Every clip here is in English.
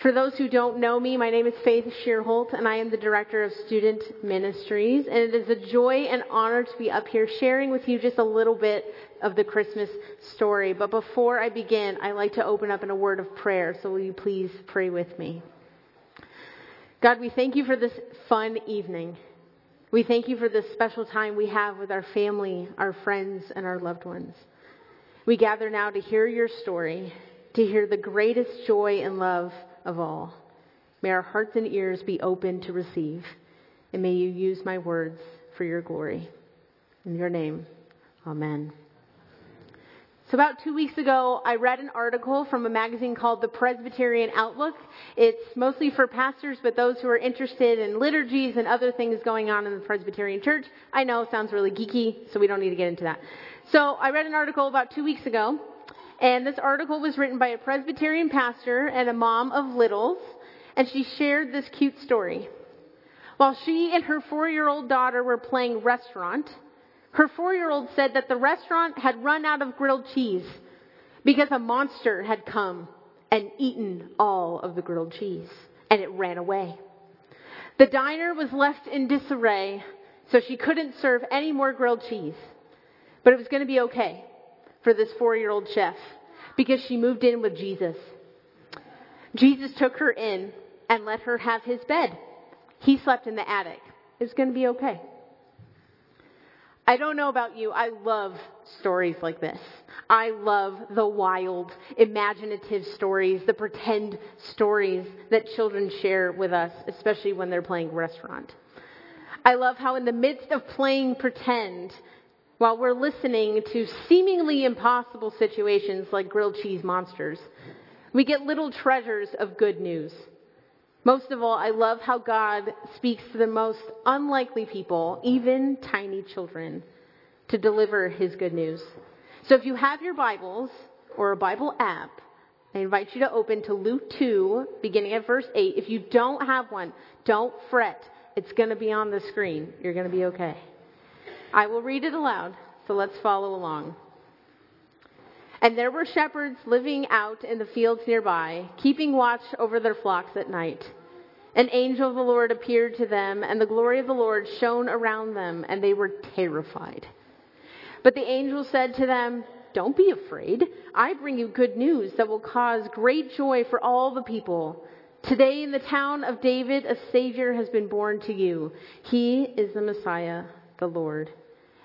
For those who don't know me, my name is Faith Shearholt, and I am the Director of Student Ministries. And it is a joy and honor to be up here sharing with you just a little bit of the Christmas story. But before I begin, I like to open up in a word of prayer. So will you please pray with me? God, we thank you for this fun evening. We thank you for this special time we have with our family, our friends, and our loved ones. We gather now to hear your story, to hear the greatest joy and love of all. May our hearts and ears be open to receive, and may you use my words for your glory. In your name, amen. So, about two weeks ago, I read an article from a magazine called The Presbyterian Outlook. It's mostly for pastors, but those who are interested in liturgies and other things going on in the Presbyterian Church. I know, sounds really geeky, so we don't need to get into that. So, I read an article about two weeks ago and this article was written by a Presbyterian pastor and a mom of littles, and she shared this cute story. While she and her four year old daughter were playing restaurant, her four year old said that the restaurant had run out of grilled cheese because a monster had come and eaten all of the grilled cheese, and it ran away. The diner was left in disarray, so she couldn't serve any more grilled cheese. But it was going to be okay for this four year old chef because she moved in with Jesus. Jesus took her in and let her have his bed. He slept in the attic. It's going to be okay. I don't know about you. I love stories like this. I love the wild, imaginative stories, the pretend stories that children share with us, especially when they're playing restaurant. I love how in the midst of playing pretend, while we're listening to seemingly impossible situations like grilled cheese monsters, we get little treasures of good news. Most of all, I love how God speaks to the most unlikely people, even tiny children, to deliver his good news. So if you have your Bibles or a Bible app, I invite you to open to Luke 2, beginning at verse 8. If you don't have one, don't fret. It's going to be on the screen. You're going to be okay. I will read it aloud, so let's follow along. And there were shepherds living out in the fields nearby, keeping watch over their flocks at night. An angel of the Lord appeared to them, and the glory of the Lord shone around them, and they were terrified. But the angel said to them, Don't be afraid. I bring you good news that will cause great joy for all the people. Today in the town of David, a Savior has been born to you. He is the Messiah, the Lord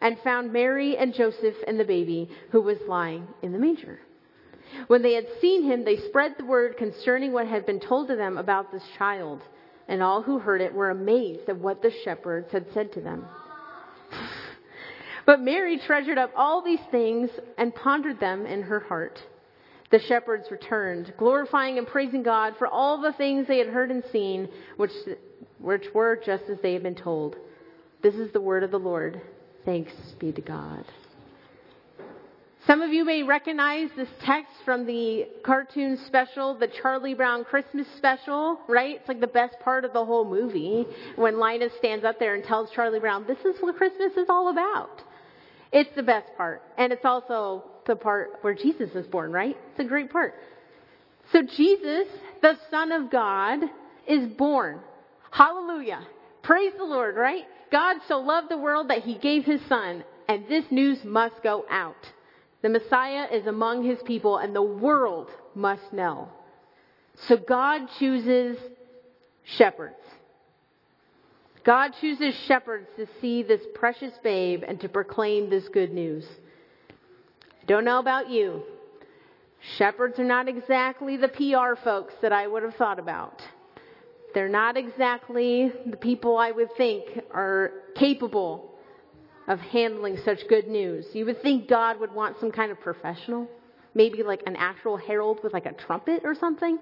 and found Mary and Joseph and the baby who was lying in the manger. When they had seen him, they spread the word concerning what had been told to them about this child, and all who heard it were amazed at what the shepherds had said to them. But Mary treasured up all these things and pondered them in her heart. The shepherds returned, glorifying and praising God for all the things they had heard and seen, which, which were just as they had been told. This is the word of the Lord. Thanks be to God. Some of you may recognize this text from the cartoon special, the Charlie Brown Christmas special, right? It's like the best part of the whole movie when Linus stands up there and tells Charlie Brown, this is what Christmas is all about. It's the best part. And it's also the part where Jesus is born, right? It's a great part. So Jesus, the Son of God, is born. Hallelujah. Praise the Lord, right? God so loved the world that he gave his son, and this news must go out. The Messiah is among his people, and the world must know. So God chooses shepherds. God chooses shepherds to see this precious babe and to proclaim this good news. Don't know about you. Shepherds are not exactly the PR folks that I would have thought about. They're not exactly the people I would think are capable of handling such good news. You would think God would want some kind of professional, maybe like an actual herald with like a trumpet or something.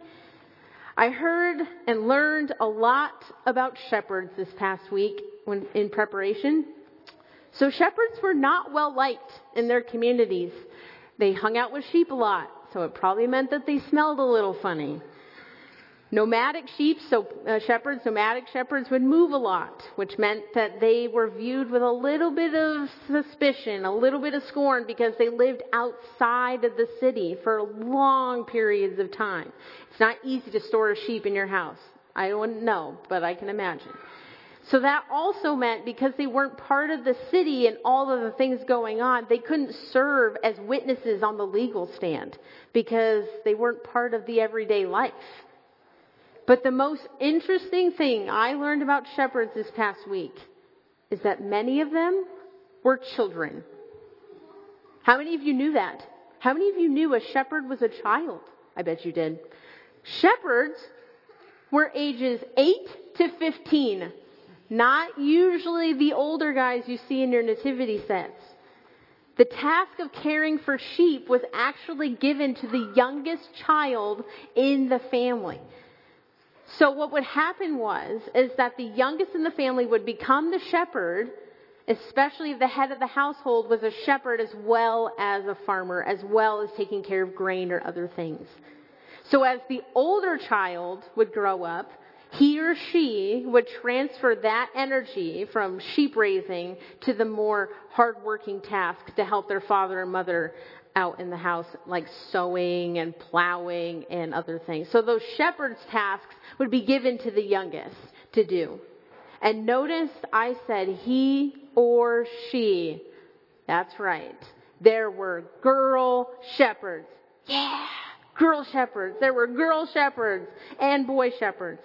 I heard and learned a lot about shepherds this past week when, in preparation. So shepherds were not well liked in their communities. They hung out with sheep a lot, so it probably meant that they smelled a little funny. Nomadic sheep, so uh, shepherds, nomadic shepherds would move a lot, which meant that they were viewed with a little bit of suspicion, a little bit of scorn because they lived outside of the city for long periods of time. It's not easy to store a sheep in your house. I don't know, but I can imagine. So that also meant because they weren't part of the city and all of the things going on, they couldn't serve as witnesses on the legal stand because they weren't part of the everyday life. But the most interesting thing I learned about shepherds this past week is that many of them were children. How many of you knew that? How many of you knew a shepherd was a child? I bet you did. Shepherds were ages 8 to 15, not usually the older guys you see in your nativity sets. The task of caring for sheep was actually given to the youngest child in the family. So what would happen was, is that the youngest in the family would become the shepherd, especially if the head of the household was a shepherd as well as a farmer, as well as taking care of grain or other things. So as the older child would grow up, he or she would transfer that energy from sheep raising to the more hardworking tasks to help their father and mother out in the house, like sowing and plowing and other things. So those shepherd's tasks would be given to the youngest to do. And notice I said he or she. That's right. There were girl shepherds. Yeah! Girl shepherds. There were girl shepherds and boy shepherds.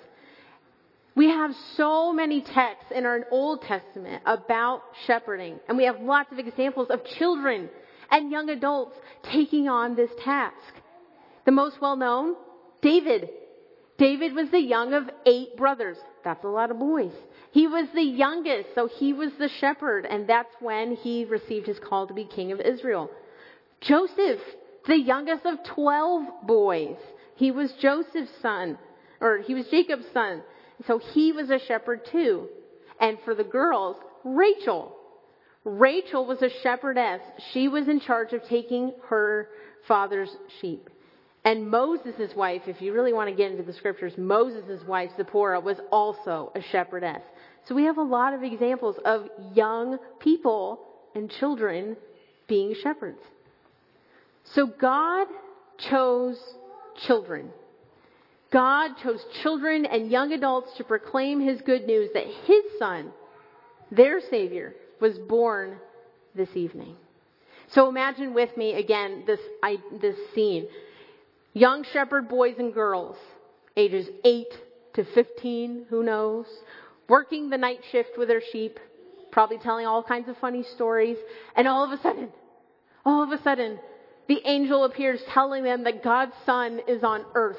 We have so many texts in our Old Testament about shepherding, and we have lots of examples of children and young adults taking on this task. The most well known, David. David was the young of eight brothers. That's a lot of boys. He was the youngest, so he was the shepherd, and that's when he received his call to be king of Israel. Joseph, the youngest of 12 boys. He was Joseph's son, or he was Jacob's son. So he was a shepherd too. And for the girls, Rachel. Rachel was a shepherdess. She was in charge of taking her father's sheep. And Moses' wife, if you really want to get into the scriptures, Moses' wife, Zipporah, was also a shepherdess. So we have a lot of examples of young people and children being shepherds. So God chose children. God chose children and young adults to proclaim his good news that his son, their Savior, was born this evening. So imagine with me again this, I, this scene. Young shepherd boys and girls, ages 8 to 15, who knows, working the night shift with their sheep, probably telling all kinds of funny stories, and all of a sudden, all of a sudden, the angel appears telling them that God's Son is on earth.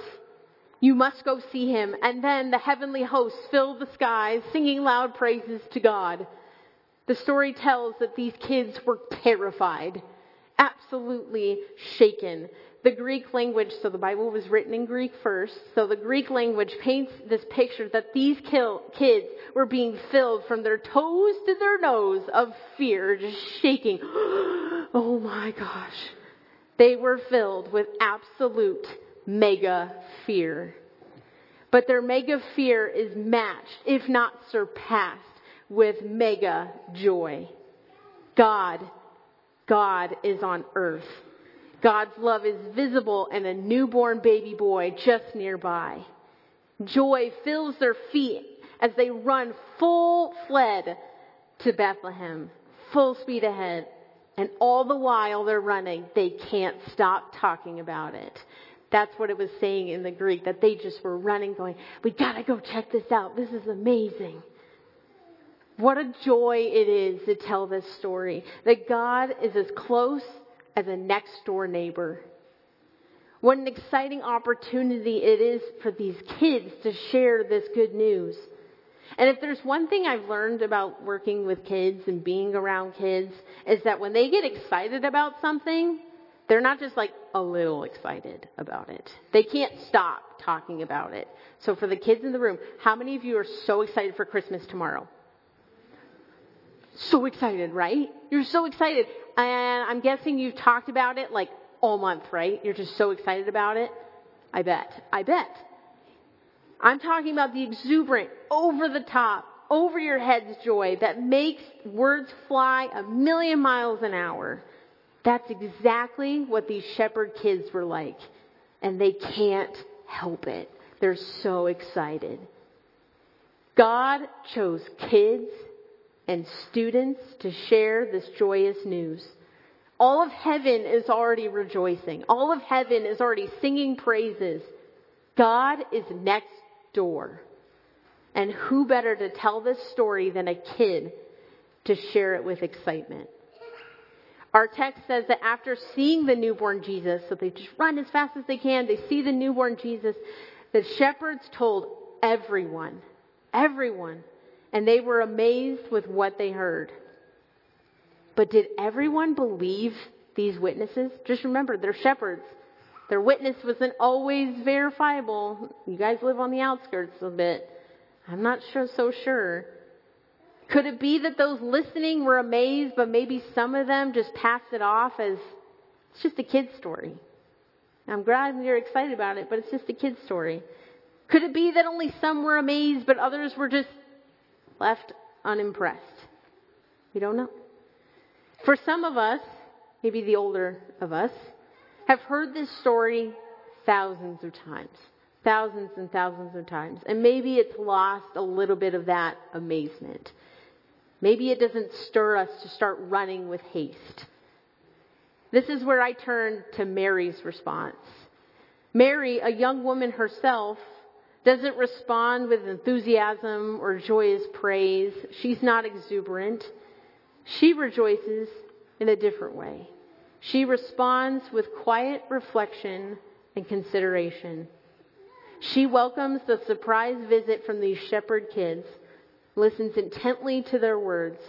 You must go see him. And then the heavenly hosts fill the skies, singing loud praises to God. The story tells that these kids were terrified, absolutely shaken. The Greek language, so the Bible was written in Greek first, so the Greek language paints this picture that these kids were being filled from their toes to their nose of fear, just shaking. oh my gosh. They were filled with absolute mega fear. But their mega fear is matched, if not surpassed, with mega joy. God, God is on earth. God's love is visible in a newborn baby boy just nearby. Joy fills their feet as they run full fled to Bethlehem, full speed ahead. And all the while they're running, they can't stop talking about it. That's what it was saying in the Greek, that they just were running, going, We gotta go check this out. This is amazing. What a joy it is to tell this story that God is as close as a next door neighbor. What an exciting opportunity it is for these kids to share this good news. And if there's one thing I've learned about working with kids and being around kids is that when they get excited about something, They're not just like a little excited about it. They can't stop talking about it. So for the kids in the room, how many of you are so excited for Christmas tomorrow? So excited, right? You're so excited. And I'm guessing you've talked about it like all month, right? You're just so excited about it. I bet. I bet. I'm talking about the exuberant, over the top, over your head's joy that makes words fly a million miles an hour. That's exactly what these shepherd kids were like. And they can't help it. They're so excited. God chose kids and students to share this joyous news. All of heaven is already rejoicing. All of heaven is already singing praises. God is next door. And who better to tell this story than a kid to share it with excitement? Our text says that after seeing the newborn Jesus, so they just run as fast as they can, they see the newborn Jesus, the shepherds told everyone, everyone, and they were amazed with what they heard. But did everyone believe these witnesses? Just remember, they're shepherds. Their witness wasn't always verifiable. You guys live on the outskirts a bit. I'm not sure, so sure. Could it be that those listening were amazed, but maybe some of them just passed it off as it's just a kid's story? I'm glad you're excited about it, but it's just a kid's story. Could it be that only some were amazed, but others were just left unimpressed? We don't know. For some of us, maybe the older of us, have heard this story thousands of times. Thousands and thousands of times. And maybe it's lost a little bit of that amazement. Maybe it doesn't stir us to start running with haste. This is where I turn to Mary's response. Mary, a young woman herself, doesn't respond with enthusiasm or joyous praise. She's not exuberant. She rejoices in a different way. She responds with quiet reflection and consideration. She welcomes the surprise visit from these shepherd kids listens intently to their words,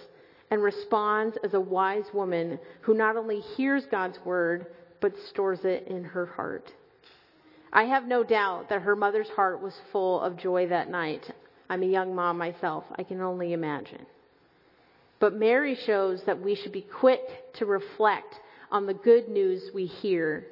and responds as a wise woman who not only hears God's word, but stores it in her heart. I have no doubt that her mother's heart was full of joy that night. I'm a young mom myself. I can only imagine. But Mary shows that we should be quick to reflect on the good news we hear,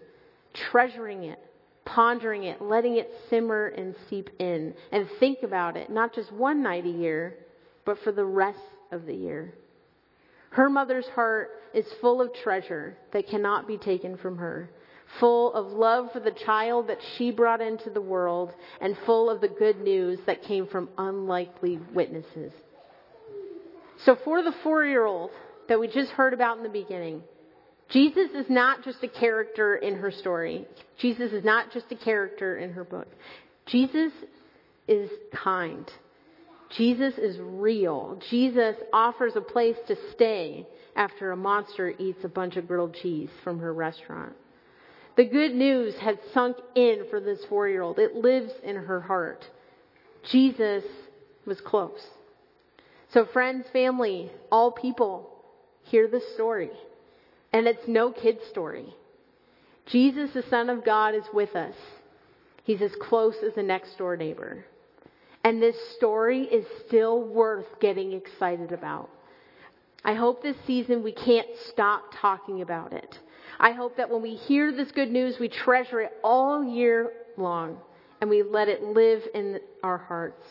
treasuring it, pondering it, letting it simmer and seep in, and think about it, not just one night a year, but for the rest of the year. Her mother's heart is full of treasure that cannot be taken from her, full of love for the child that she brought into the world, and full of the good news that came from unlikely witnesses. So, for the four year old that we just heard about in the beginning, Jesus is not just a character in her story. Jesus is not just a character in her book. Jesus is kind. Jesus is real. Jesus offers a place to stay after a monster eats a bunch of grilled cheese from her restaurant. The good news has sunk in for this four year old. It lives in her heart. Jesus was close. So, friends, family, all people, hear this story. And it's no kid story. Jesus, the Son of God, is with us. He's as close as the next door neighbor. And this story is still worth getting excited about. I hope this season we can't stop talking about it. I hope that when we hear this good news, we treasure it all year long and we let it live in our hearts.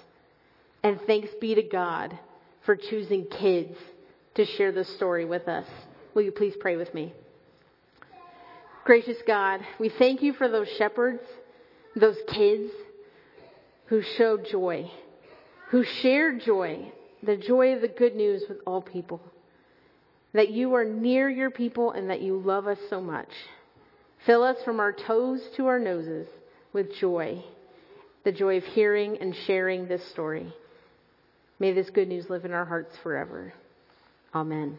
And thanks be to God for choosing kids to share this story with us. Will you please pray with me? Gracious God, we thank you for those shepherds, those kids who showed joy, who shared joy, the joy of the good news with all people. That you are near your people and that you love us so much. Fill us from our toes to our noses with joy, the joy of hearing and sharing this story. May this good news live in our hearts forever. Amen.